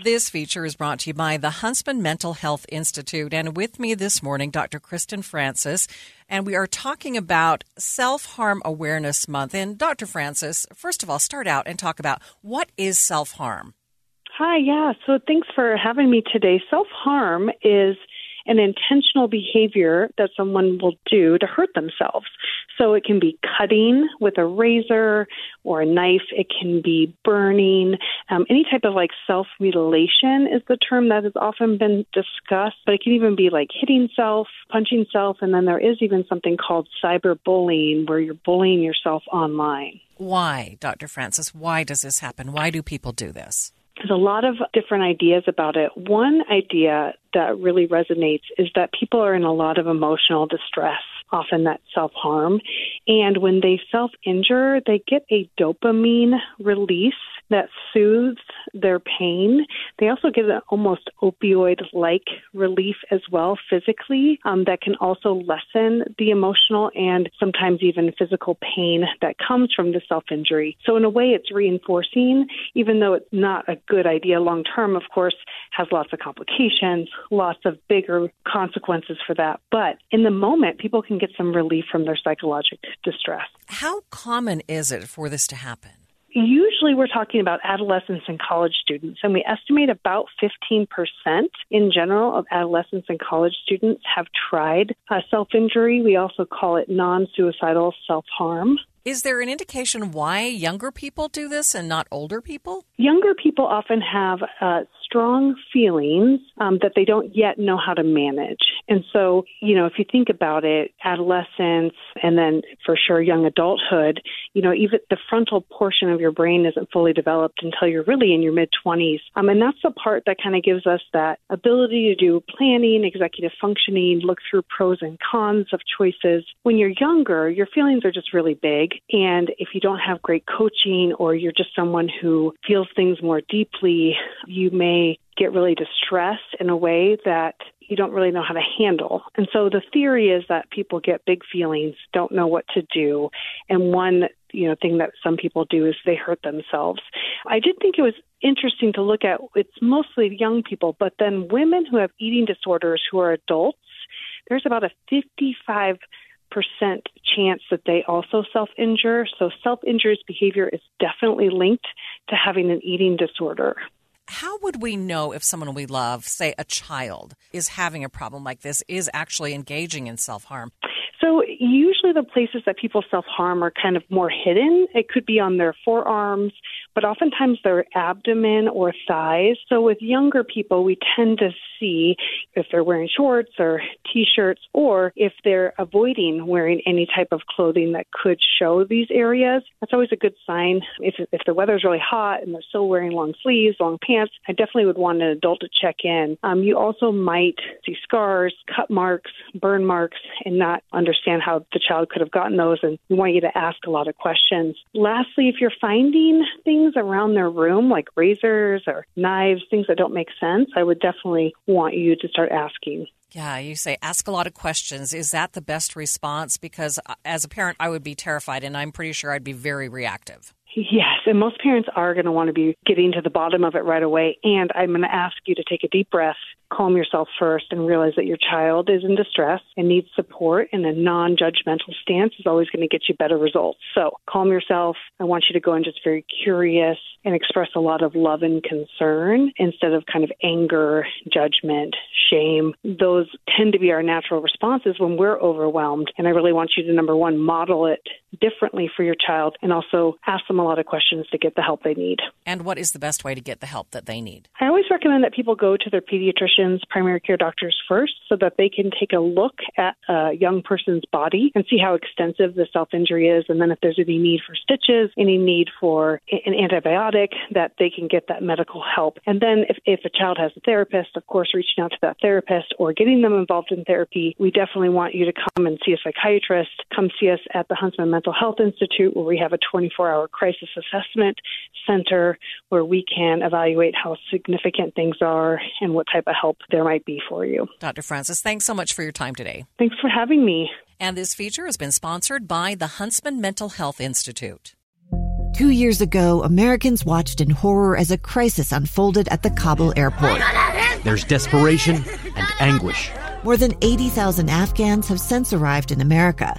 This feature is brought to you by the Huntsman Mental Health Institute. And with me this morning, Dr. Kristen Francis. And we are talking about Self Harm Awareness Month. And Dr. Francis, first of all, start out and talk about what is self harm? Hi, yeah. So thanks for having me today. Self harm is an intentional behavior that someone will do to hurt themselves. So it can be cutting with a razor or a knife. It can be burning. Um, any type of like self mutilation is the term that has often been discussed, but it can even be like hitting self, punching self, and then there is even something called cyberbullying where you're bullying yourself online. Why, Dr. Francis? Why does this happen? Why do people do this? There's a lot of different ideas about it. One idea that really resonates is that people are in a lot of emotional distress, often that self harm. And when they self injure, they get a dopamine release that soothes their pain. They also get an almost opioid like relief as well physically um, that can also lessen the emotional and sometimes even physical pain that comes from the self injury. So, in a way, it's reinforcing, even though it's not a good idea long term, of course, has lots of complications, lots of bigger consequences for that. But in the moment, people can get some relief from their psychological distress. How common is it for this to happen? Usually, we're talking about adolescents and college students, and we estimate about 15% in general of adolescents and college students have tried uh, self injury. We also call it non suicidal self harm. Is there an indication why younger people do this and not older people? Younger people often have uh, strong feelings um, that they don't yet know how to manage. And so, you know, if you think about it, adolescence and then for sure young adulthood, you know, even the frontal portion of your brain isn't fully developed until you're really in your mid 20s. Um, and that's the part that kind of gives us that ability to do planning, executive functioning, look through pros and cons of choices. When you're younger, your feelings are just really big. And if you don't have great coaching or you're just someone who feels things more deeply, you may get really distressed in a way that you don't really know how to handle. And so the theory is that people get big feelings, don't know what to do, and one you know thing that some people do is they hurt themselves. I did think it was interesting to look at it's mostly young people, but then women who have eating disorders who are adults, there's about a 55 percent chance that they also self injure. So self injurious behavior is definitely linked to having an eating disorder. How would we know if someone we love, say a child, is having a problem like this, is actually engaging in self harm? So, usually the places that people self harm are kind of more hidden. It could be on their forearms, but oftentimes their abdomen or thighs. So, with younger people, we tend to see if they're wearing shorts or t shirts, or if they're avoiding wearing any type of clothing that could show these areas. That's always a good sign. If, if the weather's really hot and they're still wearing long sleeves, long pants, I definitely would want an adult to check in. Um, you also might see scars, cut marks, burn marks, and not understand understand how the child could have gotten those, and we want you to ask a lot of questions. Lastly, if you're finding things around their room, like razors or knives, things that don't make sense, I would definitely want you to start asking. Yeah, you say ask a lot of questions. Is that the best response? Because uh, as a parent, I would be terrified, and I'm pretty sure I'd be very reactive. Yes, and most parents are going to want to be getting to the bottom of it right away. And I'm going to ask you to take a deep breath, calm yourself first, and realize that your child is in distress and needs support. And a non judgmental stance is always going to get you better results. So calm yourself. I want you to go in just very curious and express a lot of love and concern instead of kind of anger, judgment, shame. Those tend to be our natural responses when we're overwhelmed. And I really want you to, number one, model it differently for your child and also ask them a lot of questions to get the help they need. And what is the best way to get the help that they need? I always recommend that people go to their pediatricians, primary care doctors first so that they can take a look at a young person's body and see how extensive the self injury is. And then if there's any need for stitches, any need for an antibiotic, that they can get that medical help. And then if, if a child has a therapist, of course, reaching out to that therapist or getting them involved in therapy, we definitely want you to come and see a psychiatrist. Come see us at the Huntsman Mental Health Institute where we have a 24 hour crisis assessment center where we can evaluate how significant things are and what type of help there might be for you. Dr. Francis, thanks so much for your time today. Thanks for having me. And this feature has been sponsored by the Huntsman Mental Health Institute. Two years ago, Americans watched in horror as a crisis unfolded at the Kabul airport. There's desperation and anguish. More than 80,000 Afghans have since arrived in America,